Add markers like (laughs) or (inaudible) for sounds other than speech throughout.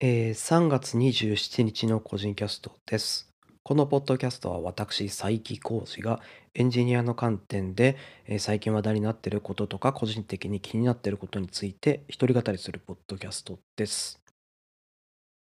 えー3月27日の個人キャストです。このポッドキャストは私、佐伯浩二がエンジニアの観点で、えー最近話題になっていることとか個人的に気になっていることについて一人語りするポッドキャストです。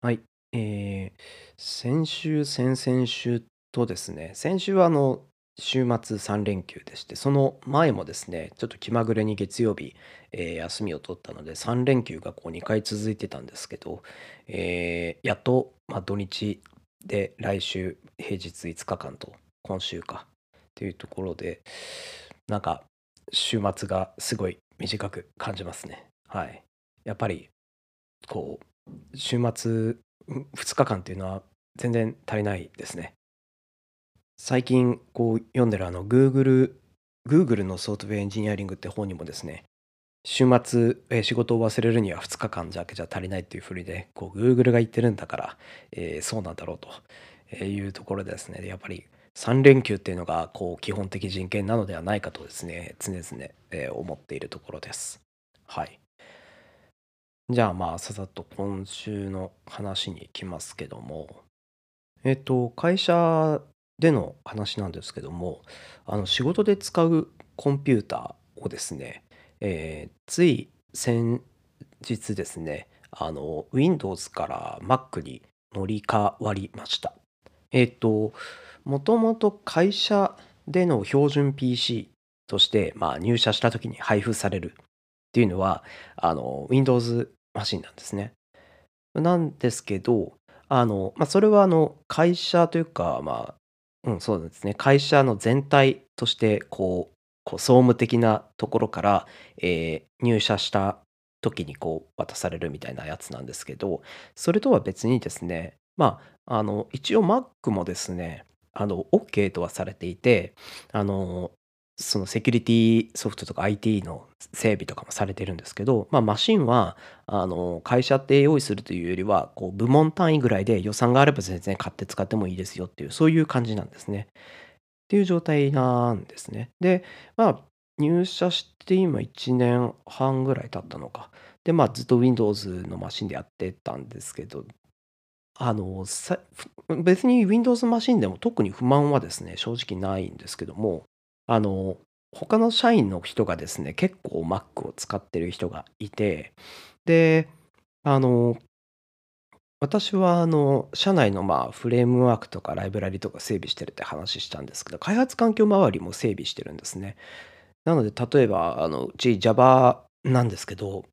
はい。えー先週、先々週とですね、先週はあの週末3連休でして、その前もですね、ちょっと気まぐれに月曜日、えー休みを取ったので、3連休がこう2回続いてたんですけど、えーやっと、まあ、土日で来週平日5日間と今週かっていうところでなんか週末がすごい短く感じますね。はい。やっぱりこう週末2日間っていうのは全然足りないですね。最近こう読んでるあの Google, Google のソフトウェアエンジニアリングって本にもですね週末、えー仕事を忘れるには2日間だけじゃ足りないっていうふうにで、こう Google が言ってるんだから、えーそうなんだろうというところですね、やっぱり3連休っていうのがこう基本的人権なのではないかとですね、常々、えー思っているところです。はい。じゃあまあ、ささっと今週の話に行きますけども、えっと、会社での話なんですけども、あの仕事で使うコンピューターをですね、えーつい先日ですね、あの Windows から Mac に乗り換わりました。えっと、もともと会社での標準 PC として、まあ、入社した時に配布されるっていうのは、あの Windows マシンなんですね。なんですけど、あの、まあ、それはあの会社というか、まあ、うん、そうですね、会社の全体として、こう、こう総務的なところから、えー入社した時にこう渡されるみたいなやつなんですけど、それとは別にですね、まあ、あの、一応 Mac もですね、あの、OK とはされていて、あの、そのセキュリティソフトとか IT の整備とかもされてるんですけど、まあ、マシンはあの会社って用意するというよりはこう部門単位ぐらいで予算があれば全然買って使ってもいいですよっていうそういう感じなんですね。っていう状態なんですね。でまあ入社して今1年半ぐらい経ったのか。でまあずっと Windows のマシンでやってたんですけどあの別に Windows マシンでも特に不満はですね正直ないんですけどもあの他の社員の人がですね結構 Mac を使ってる人がいてであの私はあの社内のまあフレームワークとかライブラリとか整備してるって話したんですけど開発環境周りも整備してるんですね。なので例えばあのうち Java なんですけど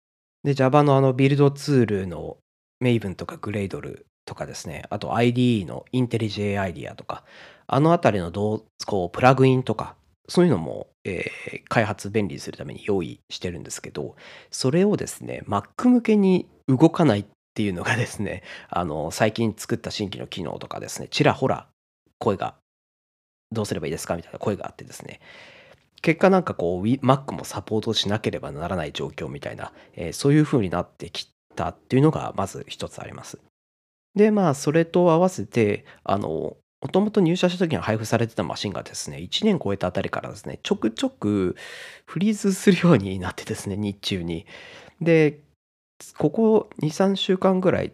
で Java のあのビルドツールの Maven とか Gradle とかですねあと IDE の IntelliJ アイディアとかあのあたりのどうこうプラグインとかそういうのも、えー開発便利にするために用意してるんですけどそれをですね Mac 向けに動かないっていうのがですね (laughs) あの最近作った新規の機能とかですねちらほら声がどうすればいいですかみたいな声があってですね結果なんかこう Mac もサポートしなければならない状況みたいな、えーそういう風になってきたっていうのがまず一つあります。でまあそれと合わせてあのもともと入社した時に配布されてたマシンがですね1年超えたあたりからですねちょくちょくフリーズするようになってですね日中に。でここ23週間ぐらい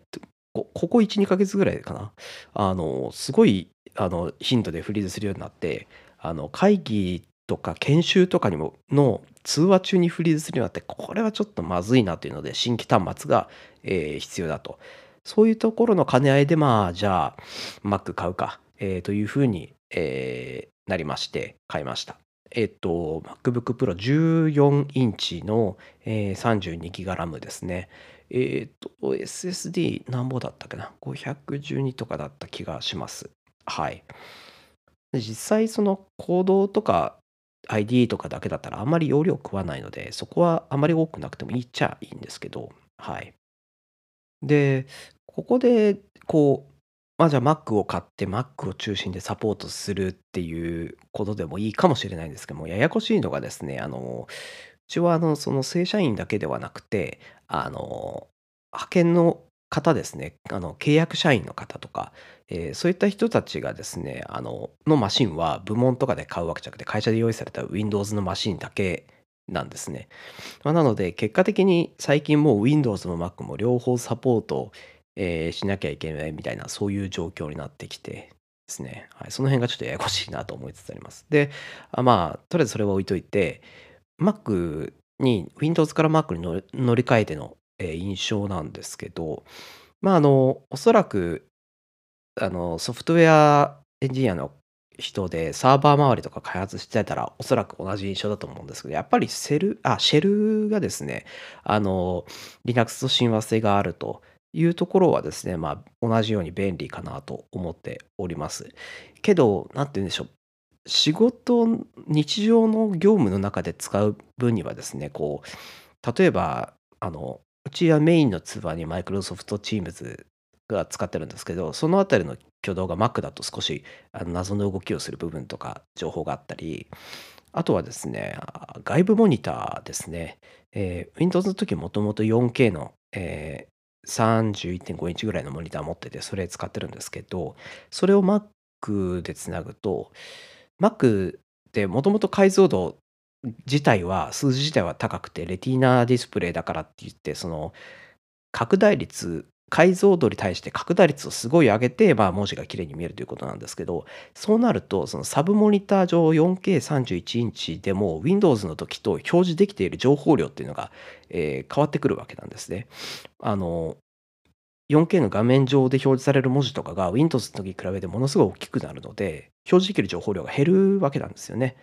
ここ12ヶ月ぐらいかな。あのすごいあの頻度でフリーズするようになってあの会議とか研修とかにもの通話中にフリーズするようになってこれはちょっとまずいなというので新規端末が、えー必要だと。そういうところの兼ね合いでまあじゃあ Mac 買うか、えーというふうに、えーなりまして買いました。えっと MacBook Pro 14インチの、えー 32GB ですね。えっと SSD 何ぼだったっけな512とかだった気がします。はい。実際そのコードとか ID とかだけだったらあまり容量食わないのでそこはあまり多くなくてもいいっちゃいいんですけどはい。でここでこうまあじゃあ Mac を買って Mac を中心でサポートするっていうことでもいいかもしれないんですけどもややこしいのがですねあのうちはあのその正社員だけではなくてあの派遣の方ですねあの契約社員の方とか、えーそういった人たちがですねあののマシンは部門とかで買うわけじゃなくて会社で用意された Windows のマシンだけなんですね。まあなので結果的に最近もう Windows も Mac も両方サポートえーしなきゃいけないみたいな、そういう状況になってきてですね。はい、その辺がちょっとややこしいなと思いつつあります。で、あまあ、とりあえずそれは置いといて、Mac に、Windows から Mac に乗り換えての、えー印象なんですけど、まあ、あの、おそらく、あの、ソフトウェアエンジニアの人でサーバー周りとか開発してたらおそらく同じ印象だと思うんですけど、やっぱりセル、あ、シェルがですね、あの、Linux と親和性があるというところはですね、まあ、同じように便利かなと思っております。けど、なんて言うんでしょう。仕事、日常の業務の中で使う分にはですね、こう、例えば、あの、うちはメインのツバに Microsoft Teams が使ってるんですけど、そのあたりの挙動が Mac だと少しあの謎の動きをする部分とか情報があったり、あとはですね、外部モニターですね。えー Windows の時もともと 4K の、えー31.5インチぐらいのモニター持ってて、それ使ってるんですけど、それを Mac でつなぐと、Mac ってもともと解像度自体は、数字自体は高くて、レティーナディスプレイだからって言って、その、拡大率、解像度に対して拡大率をすごい上げて、まあ、文字が綺麗に見えるということなんですけど、そうなると、そのサブモニター上 4K31 インチでも Windows の時と表示できている情報量っていうのが、えー変わってくるわけなんですね。あの、4K の画面上で表示される文字とかが Windows の時に比べてものすごい大きくなるので、表示できる情報量が減るわけなんですよね。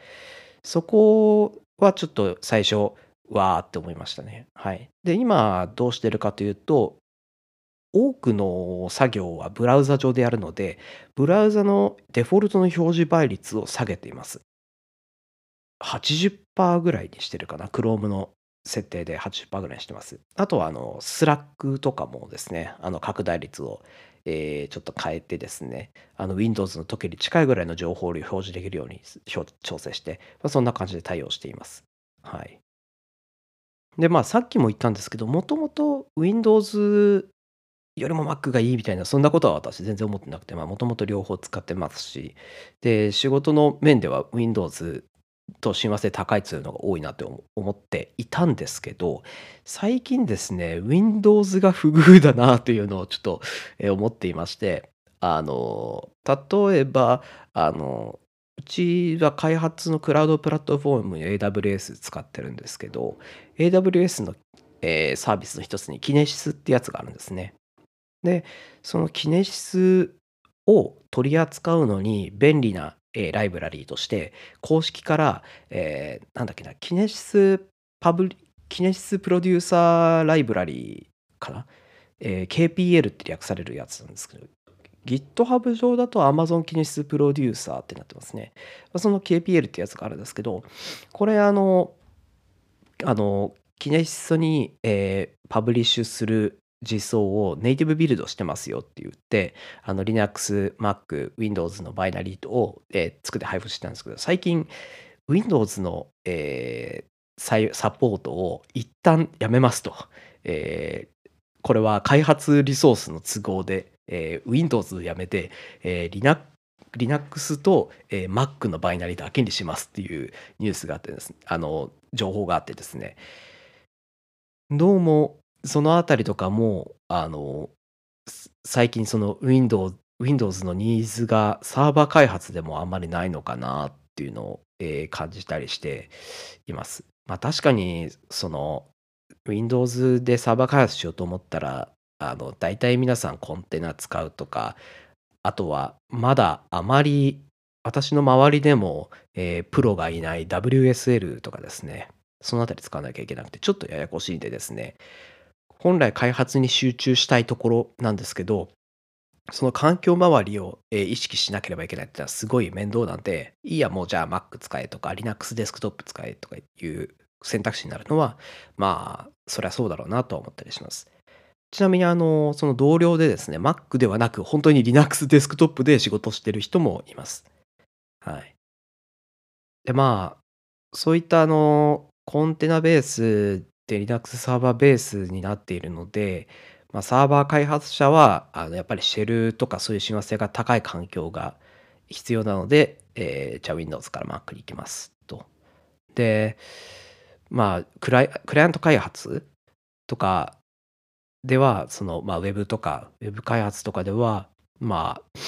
そこはちょっと最初、わーって思いましたね。はい。で、今どうしてるかというと、多くの作業はブラウザ上でやるので、ブラウザのデフォルトの表示倍率を下げています。80%ぐらいにしてるかな。Chrome の設定で80%ぐらいにしてます。あとは、あの、Slack とかもですね、あの、拡大率を、えーちょっと変えてですね、あの、Windows の時に近いぐらいの情報量を表示できるように調整して、まあ、そんな感じで対応しています。はい。で、まあ、さっきも言ったんですけど、もともと Windows よりも Mac がいいみたいな、そんなことは私全然思ってなくて、まあ、もともと両方使ってますし、で、仕事の面では Windows と親和性高いっていうのが多いなって思っていたんですけど、最近ですね、Windows が不遇だなっていうのをちょっと思っていまして、あの、例えば、あの、うちは開発のクラウドプラットフォーム AWS 使ってるんですけど、AWS の、えーサービスの一つに Kinesis ってやつがあるんですね。で、その Kinesis を取り扱うのに便利な、えーライブラリーとして、公式から、えーなんだっけな、Kinesis パブリ、Kinesis プロデューサーライブラリーかな、えー KPL って略されるやつなんですけど、GitHub 上だと Amazon Kinesis プロデューサーってなってますね。その KPL ってやつがあるんですけど、これあの、あの、キネシスに、えーパブリッシュする実装をネイティブビルドしてますよって言って、あの Linux、Mac、Windows のバイナリーを、えー作って配布してたんですけど、最近 Windows の、えーサポートを一旦やめますと。えーこれは開発リソースの都合で、えー Windows をやめて、えー Linux Linux と、えー Mac のバイナリーだけにしますっていうニュースがあってですね、あの、情報があってですね、どうもそのあたりとかも、あの、最近その Windows, Windows のニーズがサーバー開発でもあんまりないのかなっていうのを、えー感じたりしています。まあ確かにその Windows でサーバー開発しようと思ったら、あの、大体皆さんコンテナ使うとか、あとはまだあまり私の周りでも、えープロがいない WSL とかですね、そのあたり使わなきゃいけなくて、ちょっとややこしいんでですね、本来開発に集中したいところなんですけど、その環境周りを、意識しなければいけないってのはすごい面倒なんで、いいや、もうじゃあ Mac 使えとか、Linux デスクトップ使えとかいう選択肢になるのは、まあ、そりゃそうだろうなとは思ったりします。ちなみに、あの、その同僚でですね、Mac ではなく、本当に Linux デスクトップで仕事してる人もいます。はい。で、まあ、そういったあの、コンテナベースで Linux サーバーベースになっているので、まあ、サーバー開発者は、あのやっぱりシェルとかそういう親和性が高い環境が必要なので、えーじゃあ Windows から Mac に行きますと。で、まあクライ、クライアント開発とかでは、その、まあ、ウェブとか、ウェブ開発とかでは、まあ、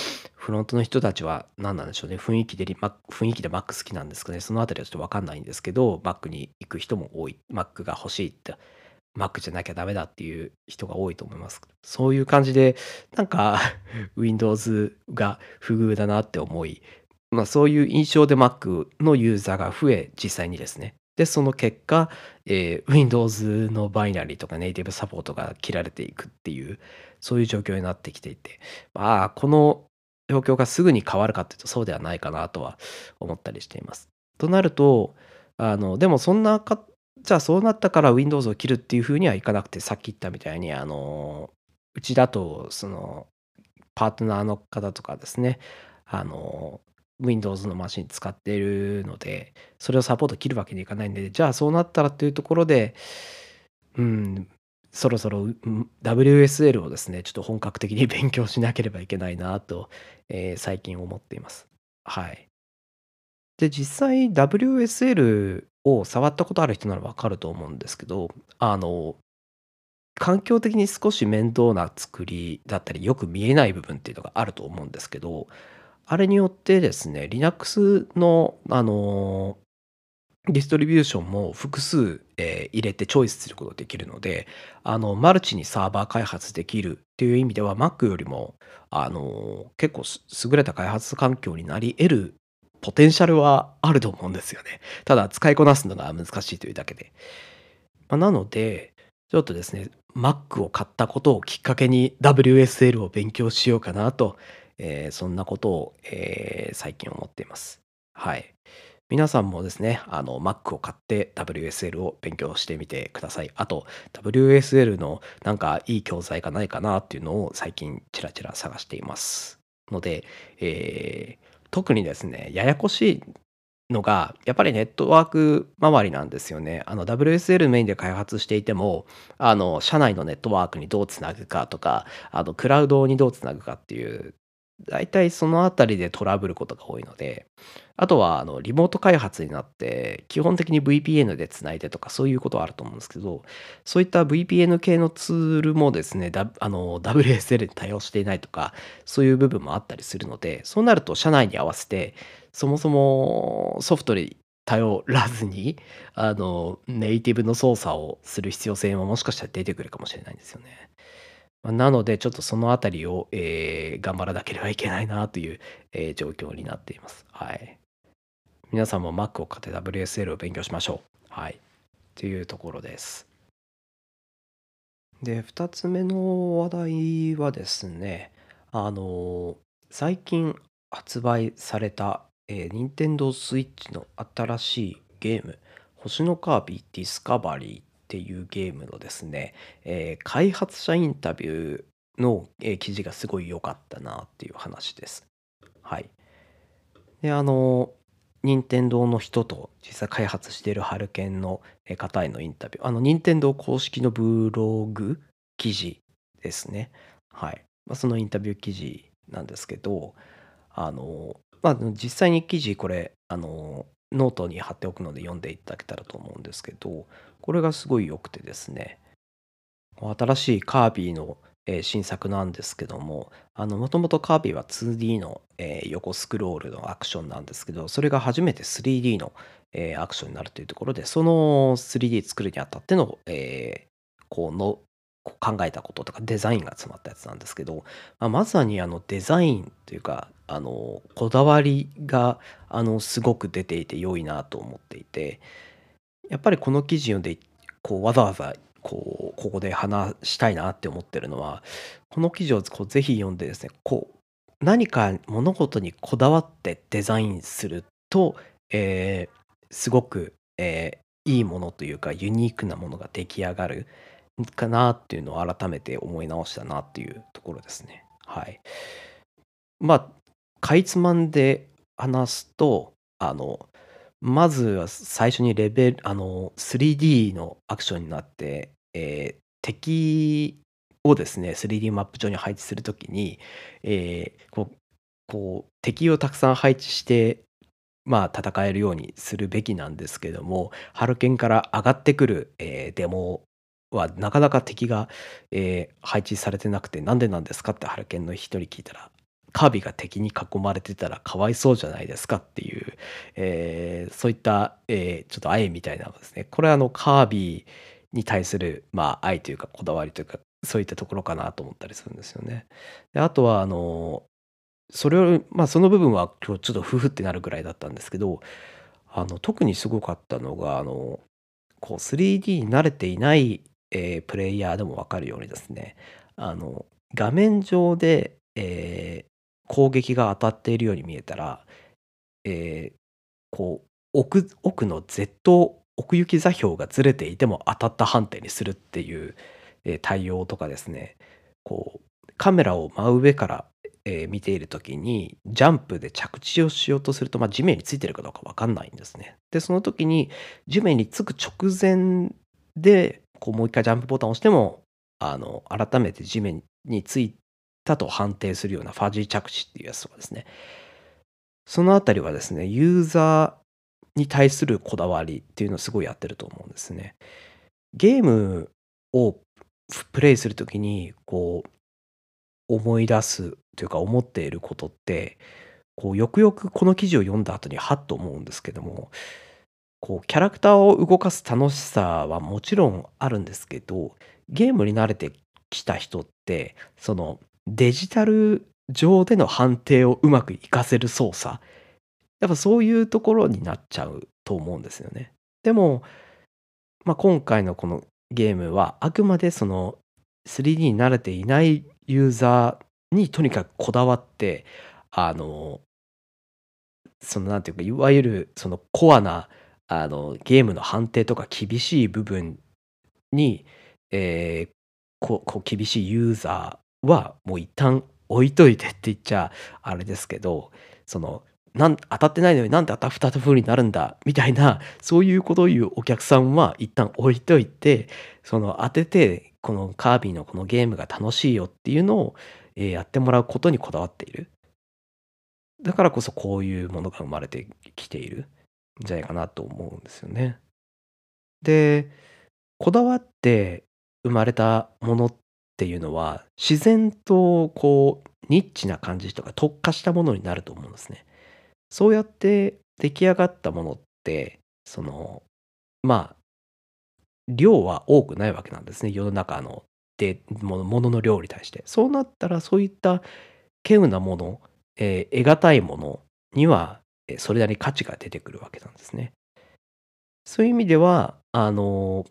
フロントの人たちは何なんでしょうね。雰囲気で、ま、雰囲気で Mac 好きなんですかね。そのあたりはちょっとわかんないんですけど、Mac に行く人も多い。Mac が欲しいって、Mac じゃなきゃダメだっていう人が多いと思います。そういう感じで、なんか (laughs) Windows が不遇だなって思い、まあそういう印象で Mac のユーザーが増え、実際にですね。で、その結果、えー、Windows のバイナリーとかネイティブサポートが切られていくっていう、そういう状況になってきていて、まあ、この状況がすぐに変わるかっていうとそうではないかなとは思ったりしています。となると、あの、でもそんなか、じゃあそうなったから Windows を切るっていうふうにはいかなくて、さっき言ったみたいに、あの、うちだと、その、パートナーの方とかですね、あの、Windows のマシン使っているので、それをサポート切るわけにいかないんで、じゃあそうなったらっていうところで、うん、そろそろ WSL をですね、ちょっと本格的に勉強しなければいけないなと、えー、最近思っています。はい。で、実際 WSL を触ったことある人ならわかると思うんですけど、あの、環境的に少し面倒な作りだったり、よく見えない部分っていうのがあると思うんですけど、あれによってですね、Linux の、あのディストリビューションも複数、えー、入れてチョイスすることができるので、あの、マルチにサーバー開発できるっていう意味では、Mac よりも、あの結構優れた開発環境になり得るポテンシャルはあると思うんですよね。ただ、使いこなすのが難しいというだけで。まあ、なので、ちょっとですね、Mac を買ったことをきっかけに WSL を勉強しようかなとえー、そんなことを、えー、最近思っています。はい。皆さんもですね、あの、Mac を買って WSL を勉強してみてください。あと、WSL のなんかいい教材がないかなっていうのを最近ちらちら探しています。ので、えー、特にですね、ややこしいのが、やっぱりネットワーク周りなんですよね。あの WSL メインで開発していても、あの社内のネットワークにどうつなぐかとか、あのクラウドにどうつなぐかっていう大体そのあたりでトラブることが多いので、あとはあのリモート開発になって、基本的に VPN でつないでとかそういうことはあると思うんですけど、そういった VPN 系のツールもですね、あの WSL に対応していないとか、そういう部分もあったりするので、そうなると社内に合わせて、そもそもソフトに頼らずに、あの、ネイティブの操作をする必要性ももしかしたら出てくるかもしれないんですよね。なので、ちょっとそのあたりを、えー、頑張らなければいけないなという、えー、状況になっています。はい。皆さんも Mac を買って WSL を勉強しましょう。はい。というところです。で、2つ目の話題はですね、あの、最近発売された、えー、Nintendo Switch の新しいゲーム、星のカービィディスカバリーっていうゲームのですね、えー、開発者インタビューの、えー、記事がすごい良かったなっていう話です。はい。で、あの、任天堂の人と実際開発しているハルケンの方へのインタビュー、あの、任天堂公式のブログ記事ですね。はい。まあ、そのインタビュー記事なんですけど、あの、まあ、実際に記事これ、あの、ノートに貼っておくので読んでいただけたらと思うんですけど、これがすごい良くてですね、新しいカービィの、新作なんですけども、もともとカービィは 2D の、えー、横スクロールのアクションなんですけど、それが初めて 3D の、えー、アクションになるというところで、その 3D 作るにあたっての、えこの考えたこととかデザインが詰まったやつなんですけど、まあ、まさにあのデザインというかあのこだわりがあのすごく出ていて良いなと思っていてやっぱりこの記事読んでこうわざわざこうここで話したいなって思ってるのはこの記事をぜひ読んでですねこう何か物事にこだわってデザインすると、えー、すごく、えー、いいものというかユニークなものが出来上がるかなっていうのを改めて思い直したなっていうところですね。はい。まあ、かいつまんで話すと、あの、まずは最初にレベル、あの、3D のアクションになって、えー、敵をですね、3D マップ上に配置するときに、えー、こう、こう敵をたくさん配置してまあ、戦えるようにするべきなんですけども、ハルケンから上がってくる、えー、デモはなかなか敵が、えー配置されてなくてなんでなんですかってハルケンの一人聞いたらカービィが敵に囲まれてたらかわいそうじゃないですかっていう、えーそういった、えーちょっと愛みたいなのですねこれはあのカービィに対する、まあ、愛というかこだわりというかそういったところかなと思ったりするんですよね。であとはあのそれをまあその部分は今日ちょっと夫婦ってなるぐらいだったんですけどあの特にすごかったのがあのこう 3D に慣れていない、えープレイヤーでも分かるようにですねあの画面上で、え攻撃が当たっているように見えたら、えーこう奥奥の Z 奥行き座標がずれていても当たった判定にするっていう、えー対応とかですねこうカメラを真上から、えー見ている時にジャンプで着地をしようとすると、まあ、地面についてるかどうか分かんないんですね。でその時に地面につく直前でこうもう一回ジャンプボタンを押してもあの改めて地面についてたと判定するようなファジー着地っていうやつとかですねそのあたりはですねユーザーに対するこだわりっていうのをすごいやってると思うんですね。ゲームをプレイするときにこう思い出すというか思っていることってこうよくよくこの記事を読んだ後にハッと思うんですけどもこうキャラクターを動かす楽しさはもちろんあるんですけどゲームに慣れてきた人ってそのデジタル上での判定をうまく活かせる操作やっぱそういうところになっちゃうと思うんですよね。でも、まあ、今回のこのゲームはあくまでその 3D に慣れていないユーザーにとにかくこだわってあのそのなんていうかいわゆるそのコアなあのゲームの判定とか厳しい部分に、えーここう厳しいユーザーはもう一旦置いといてって言っちゃあれですけどそのなん当たってないのになんで当たった風になるんだみたいな (laughs) そういうことを言うお客さんは一旦置いといてその当ててこのカービィのこのゲームが楽しいよっていうのを、えやってもらうことにこだわっているだからこそこういうものが生まれてきているんじゃないかなと思うんですよね。でこだわって生まれたものっていうのは自然とこうニッチな感じとか特化したものになると思うんですね。そうやって出来上がったものってそのまあ量は多くないわけなんですね世の中のでものものの量に対して。そうなったらそういった稀有なもの、えー得難いものにはえーそれなりに価値が出てくるわけなんですね。そういう意味ではあの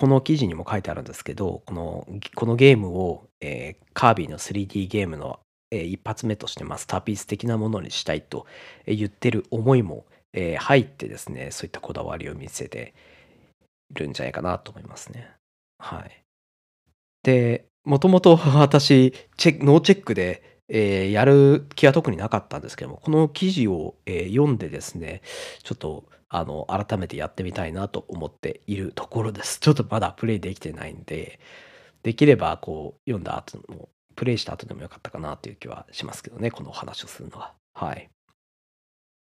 この記事にも書いてあるんですけどこのこのゲームを、えーカービィの 3D ゲームの、えー一発目としてマスターピース的なものにしたいと言ってる思いも、えー入ってですねそういったこだわりを見せているんじゃないかなと思いますね。はい。でもともと (laughs) 私チェノーチェックで、えーやる気は特になかったんですけどもこの記事を、えー読んでですねちょっとあの改めてやってみたいなと思っているところです。ちょっとまだプレイできてないんでできればこう読んだ後もプレイした後でもよかったかなという気はしますけどねこのお話をするのは。はい。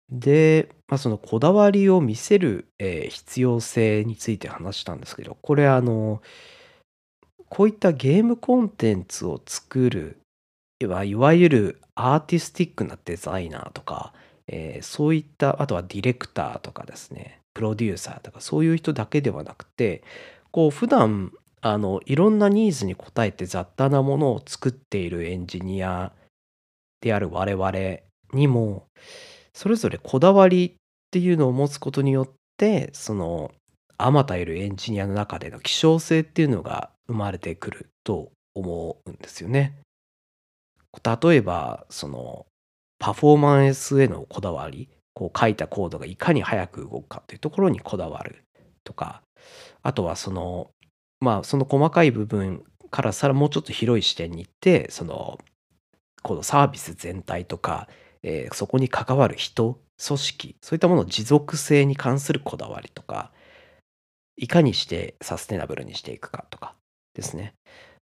で、まあ、そのこだわりを見せる、えー必要性について話したんですけどこれあのこういったゲームコンテンツを作るいわいわゆるアーティスティックなデザイナーとか、えーそういったあとはディレクターとかですねプロデューサーとかそういう人だけではなくてこう普段あのいろんなニーズに応えて雑多なものを作っているエンジニアである我々にもそれぞれこだわりっていうのを持つことによってそのあまたいるエンジニアの中での希少性っていうのが生まれてくると思うんですよね。例えばそのパフォーマンスへのこだわりこう書いたコードがいかに早く動くかっていうところにこだわるとかあとはそのまあその細かい部分からさらもうちょっと広い視点に行ってそのこのサービス全体とか、えーそこに関わる人組織そういったものの持続性に関するこだわりとかいかにしてサステナブルにしていくかとかですね。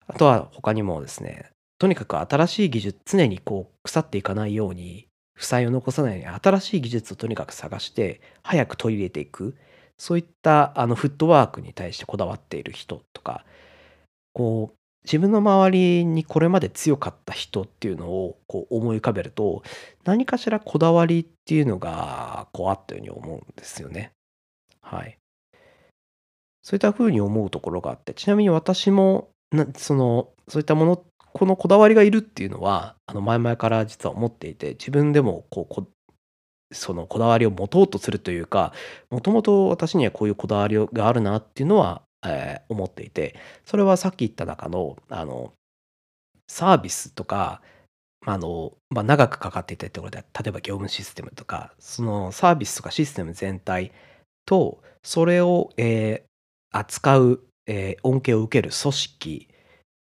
あとは他にもですねとにかく新しい技術常にこう腐っていかないように負債を残さないように新しい技術をとにかく探して早く取り入れていくそういったあのフットワークに対してこだわっている人とか、こう、自分の周りにこれまで強かった人っていうのをこう思い浮かべると、何かしらこだわりっていうのがこうあったように思うんですよね。はい。そういった風に思うところがあって、ちなみに私も、なその、そういったものっ、このこだわりがいるっていうのは、あの前々から実は思っていて、自分でもこうこそのこだわりを持とうとするというか、もともと私にはこういうこだわりがあるなっていうのは、えー思っていて、それはさっき言った中の、あの、サービスとか、あの、まあ、長くかかっていたところで、例えば業務システムとか、そのサービスとかシステム全体と、それを、えー扱う、えー恩恵を受ける組織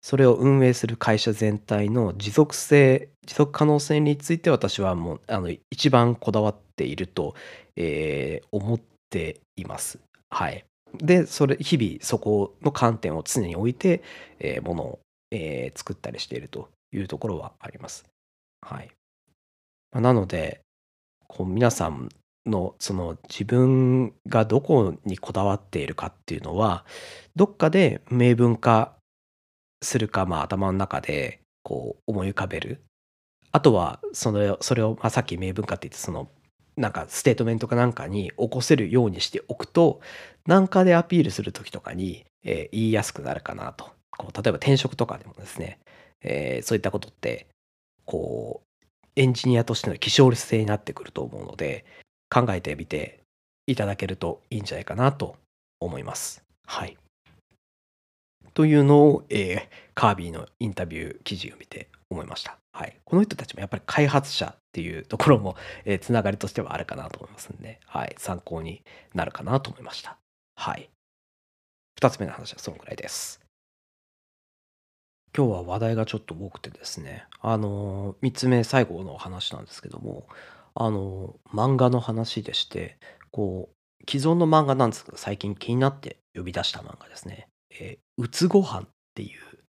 それを運営する会社全体の持続性、持続可能性について私はもうあの一番こだわっていると、えー思っています。はい。で、それ、日々そこの観点を常に置いて、えーものを、えー作ったりしているというところはあります。はい。なので、こう皆さんのその自分がどこにこだわっているかっていうのは、どっかで明文化するか、まあ、頭の中でこう思い浮かべる。あとはそれをそれを、まあ、さっき明文化って言ってそのなんかステートメントかなんかに起こせるようにしておくとなんかでアピールする時とかに、えー言いやすくなるかなと。こう例えば転職とかでもですね、えーそういったことってこうエンジニアとしての希少性になってくると思うので考えてみていただけるといいんじゃないかなと思います。はい。というのを、えーカービィのインタビュー記事を見て思いました。はい。この人たちもやっぱり開発者っていうところも、えーつながりとしてはあるかなと思いますんで、はい。参考になるかなと思いました。はい。二つ目の話はそのぐらいです。今日は話題がちょっと多くてですね、あのー、三つ目、最後の話なんですけども、あのー、漫画の話でして、こう、既存の漫画なんですけど、最近気になって呼び出した漫画ですね。えーうつご飯っていう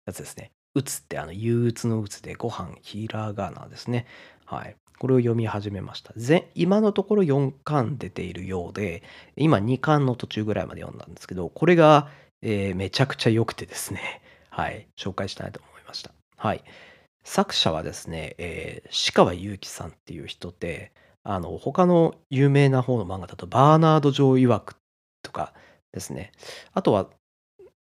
やつですね。うつってあの憂鬱のうつでご飯ひらがなですね。はい。これを読み始めました。今のところ4巻出ているようで、今2巻の途中ぐらいまで読んだんですけど、これが、えーめちゃくちゃ良くてですね、はい、紹介したいと思いました。はい。作者はですね、えー、鹿川祐希さんっていう人で、あの、他の有名な方の漫画だと、バーナード・ジョー曰くとかですね。あとは、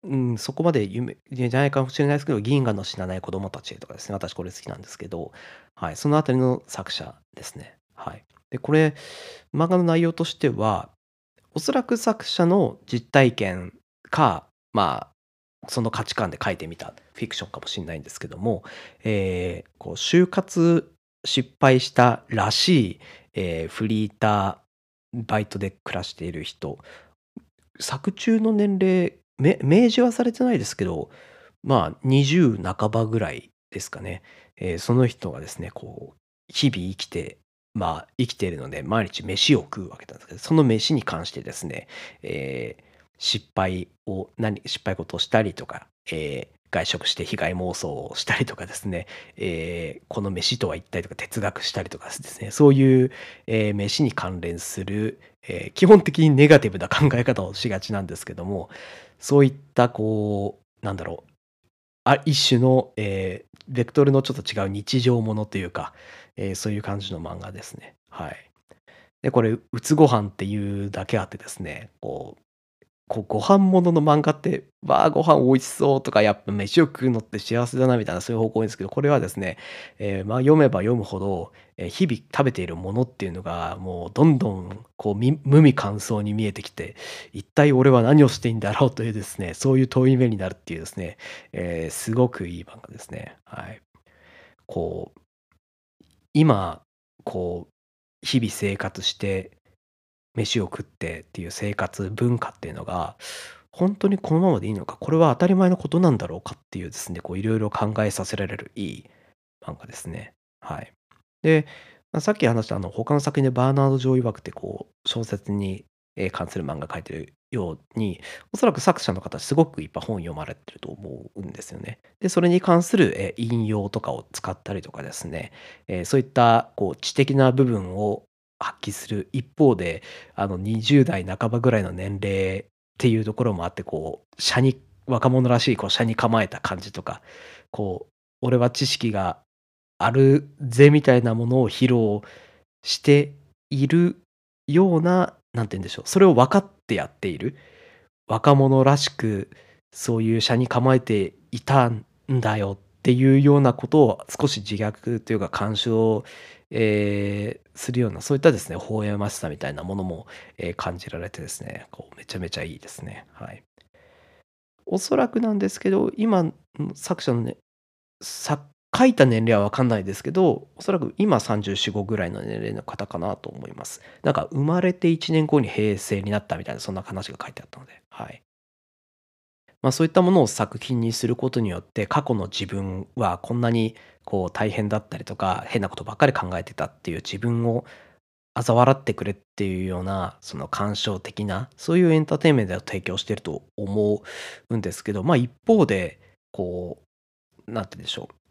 うん、そこまで有名じゃないかもしれないですけど、銀河の死なない子供たちとかですね、私これ好きなんですけど、はい、そのあたりの作者ですね。はい。で、これ、漫画の内容としては、おそらく作者の実体験か、まあ、その価値観で書いてみたフィクションかもしれないんですけども、えーこう就活失敗したらしい、えーフリーター、バイトで暮らしている人、作中の年齢明示はされてないですけど、まあ、20半ばぐらいですかね。えーその人がですね、こう、日々生きて、まあ、生きているので、毎日飯を食うわけなんですけど、その飯に関してですね、えー失敗を、何、失敗事をしたりとか、えー外食して被害妄想をしたりとかですね、えーこの飯とは一体とか哲学したりとかですね、そういう、えー飯に関連する、えー基本的にネガティブな考え方をしがちなんですけども、そういったこう、なんだろう、あ一種の、えーベクトルのちょっと違う日常ものというか、えーそういう感じの漫画ですね。はい。で、これ、うつご飯っていうだけあってですね、こう、こうご飯ものの漫画って、わあ、ご飯美味しそうとか、やっぱ飯を食うのって幸せだなみたいな、そういう方向ですけど、これはですね、えーまあ、読めば読むほど、日々食べているものっていうのが、もうどんどんこう無味乾燥に見えてきて、一体俺は何をしていいんだろうというですね、そういう問い目になるっていうですね、えーすごくいい漫画ですね。はい。こう、今、こう、日々生活して、飯を食ってっていう生活文化っていうのが、本当にこのままでいいのか、これは当たり前のことなんだろうかっていうですね、こういろいろ考えさせられるいい漫画ですね。はい。で、まあ、さっき話したあの他の作品でバーナード・ジョー曰くってこう小説に関する漫画書いてるように、おそらく作者の方すごくいっぱい本読まれてると思うんですよね。で、それに関する、引用とかを使ったりとかですね、そういったこう知的な部分を発揮する一方で、あの、20代半ばぐらいの年齢っていうところもあって、こう、斜に若者らしいこう斜に構えた感じとか、こう、俺は知識があるぜみたいなものを披露しているような、なんて言うんでしょう、それを分かってやっている。若者らしく、そういう斜に構えていたんだよっていうようなことを少し自虐というか干渉、えーするような、そういったですね、微笑ましさみたいなものも、えー感じられてですね、こうめちゃめちゃいいですね。はい。おそらくなんですけど、今作者のね、さ書いた年齢は分かんないですけど、おそらく今34、5ぐらいの年齢の方かなと思います。なんか生まれて1年後に平成になったみたいな、そんな話が書いてあったので、はい。まあ、そういったものを作品にすることによって過去の自分はこんなにこう大変だったりとか変なことばっかり考えてたっていう自分を嘲笑ってくれっていうようなその感傷的なそういうエンターテインメントを提供してると思うんですけどまあ一方でこうなんて言うんでしょう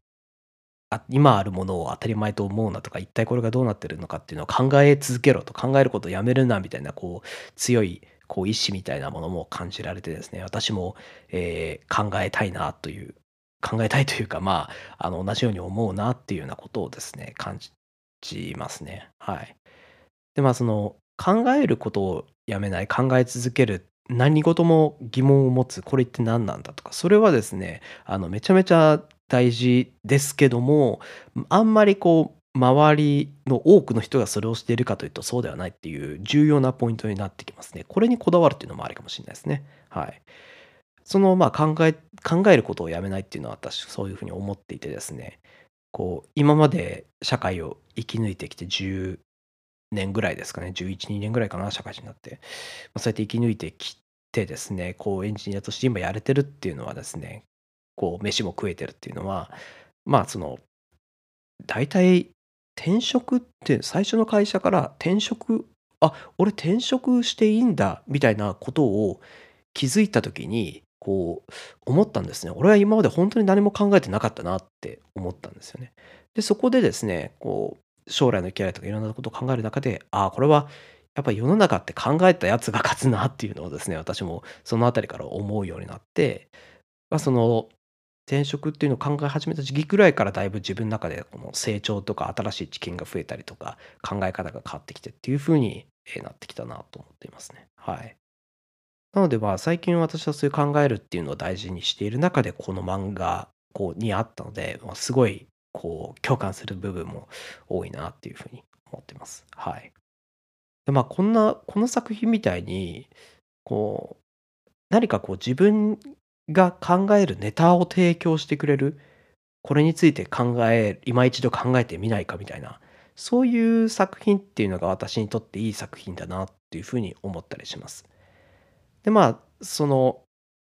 今あるものを当たり前と思うなとか一体これがどうなってるのかっていうのを考え続けろと考えることをやめるなみたいなこう強いこう意志みたいなものも感じられてですね私も、えー考えたいなという考えたいというかまああの同じように思うなっていうようなことをですね感じますね。はい。でまあその考えることをやめない考え続ける何事も疑問を持つこれって何なんだとかそれはですねあのめちゃめちゃ大事ですけどもあんまりこう周りの多くの人がそれをしているかというとそうではないっていう重要なポイントになってきますね。これにこだわるっていうのもありかもしれないですね。はい。そのまあ考え考えることをやめないっていうのは私そういうふうに思っていてですねこう今まで社会を生き抜いてきて10年ぐらいですかね11、2年ぐらいかな社会人になって、まあ、そうやって生き抜いてきてですねこうエンジニアとして今やれてるっていうのはですねこう飯も食えてるっていうのはまあその大体転職って最初の会社から転職あ俺転職していいんだみたいなことを気づいた時にこう思ったんですね。俺は今まで本当に何も考えてなかったなって思ったんですよね。でそこでですねこう将来の生きられとかいろんなことを考える中でああこれはやっぱ世の中って考えたやつが勝つなっていうのをですね私もそのあたりから思うようになって、まあ、その転職っていうのを考え始めた時期ぐらいからだいぶ自分の中でこの成長とか新しい知見が増えたりとか考え方が変わってきてっていう風になってきたなと思っていますね。はい。なのでまあ最近私はそういう考えるっていうのを大事にしている中でこの漫画こうにあったので、まあ、すごいこう共感する部分も多いなっていうふうに思ってます。はい。でまあこんなこの作品みたいにこう何かこう自分が考えるネタを提供してくれるこれについて考え今一度考えてみないかみたいなそういう作品っていうのが私にとっていい作品だなっていうふうに思ったりします。でまあその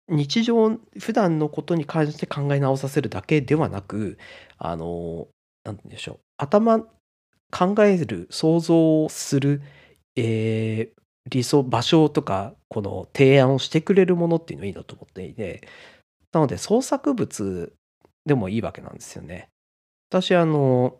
日常普段のことに関して考え直させるだけではなくあの何て言うんでしょう頭考える想像する、えー理想場所とかこの提案をしてくれるものっていうのがいいなと思っていてなので創作物でもいいわけなんですよね。私あの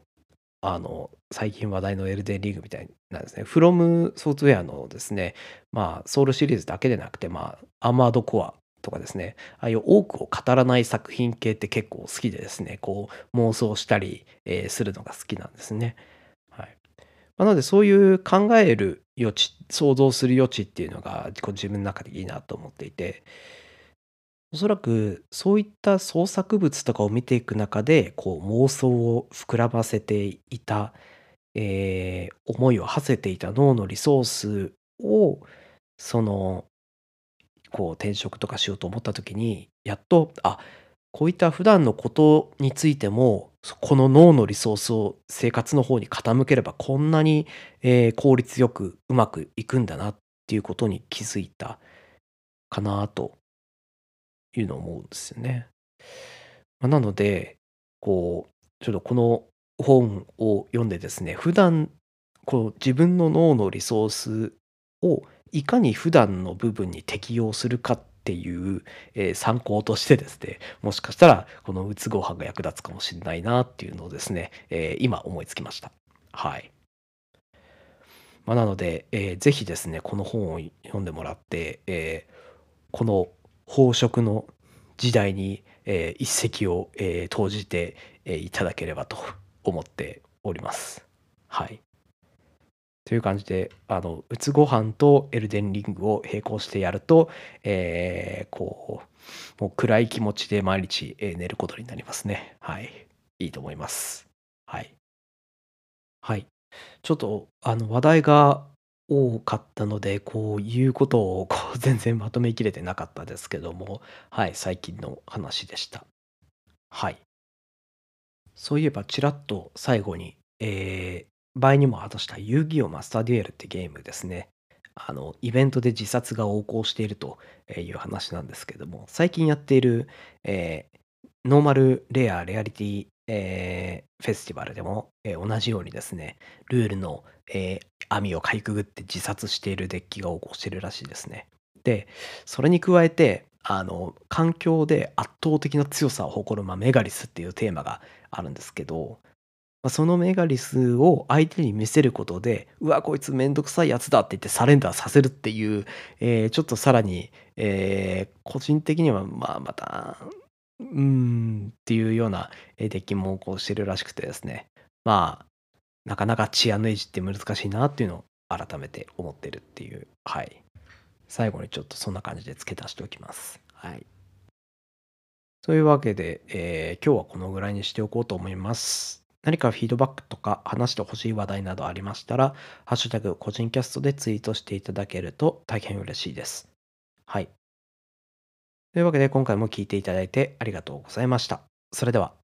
あの最近話題のエルデンリーグみたいなんですね。フロムソフトウェアのですね、まあ、ソウルシリーズだけでなくて、まあ、アーマードコアとかですね、ああいう多くを語らない作品系って結構好きでですね、こう妄想したり、えーするのが好きなんですね。なので、そういう考える余地、想像する余地っていうのが自分の中でいいなと思っていて、おそらくそういった創作物とかを見ていく中で、こう妄想を膨らませていた、えー思いを馳せていた脳のリソースを、その、こう転職とかしようと思った時に、やっと、あ、こういった普段のことについても、この脳のリソースを生活の方に傾ければ、こんなに、えー効率よくうまくいくんだなっていうことに気づいたかなというのを思うんですよね。まあなので、こう、ちょっとこの本を読んでですね、普段こう自分の脳のリソースをいかに普段の部分に適用するかっていう、えー参考としてですね、もしかしたらこのうつご飯が役立つかもしれないなっていうのをですね、えー今思いつきました。はい。まあ、なので、えー、ぜひですね、この本を読んでもらって、えー、この飽食の時代に、えー、一石を、えー、投じて、えー、いただければと思っております。はい。という感じで、あの、うつご飯とエルデンリングを並行してやると、えー、こう、もう暗い気持ちで毎日、寝ることになりますね。はい。いいと思います。はい。はい。ちょっと、あの、話題が多かったので、こういうことをこう (laughs) 全然まとめきれてなかったですけども、はい、最近の話でした。はい。そういえばちらっと最後に、えー場合にも果たした遊戯王マスターデュエルってゲームですね。あの、イベントで自殺が横行しているという話なんですけども、最近やっている、えーノーマルレアレアリティ、えーフェスティバルでも、えー同じようにですね、ルールの、えー網をかいくぐって自殺しているデッキが横行しているらしいですね。で、それに加えて、あの、環境で圧倒的な強さを誇る、まあ、メガリスっていうテーマがあるんですけど、まあ、そのメガリスを相手に見せることで、うわ、こいつめんどくさいやつだって言ってサレンダーさせるっていう、えー、ちょっとさらに、えー、個人的には、まあ、また、うーん、っていうような、え、デッキもこうしてるらしくてですね。まあ、なかなかチアの維持って難しいなっていうのを改めて思ってるっていう、はい。最後にちょっとそんな感じで付け足しておきます。はい。というわけで、えー、今日はこのぐらいにしておこうと思います。何かフィードバックとか話してほしい話題などありましたら、ハッシュタグ個人キャストでツイートしていただけると大変嬉しいです。はい。というわけで今回も聞いていただいてありがとうございました。それでは。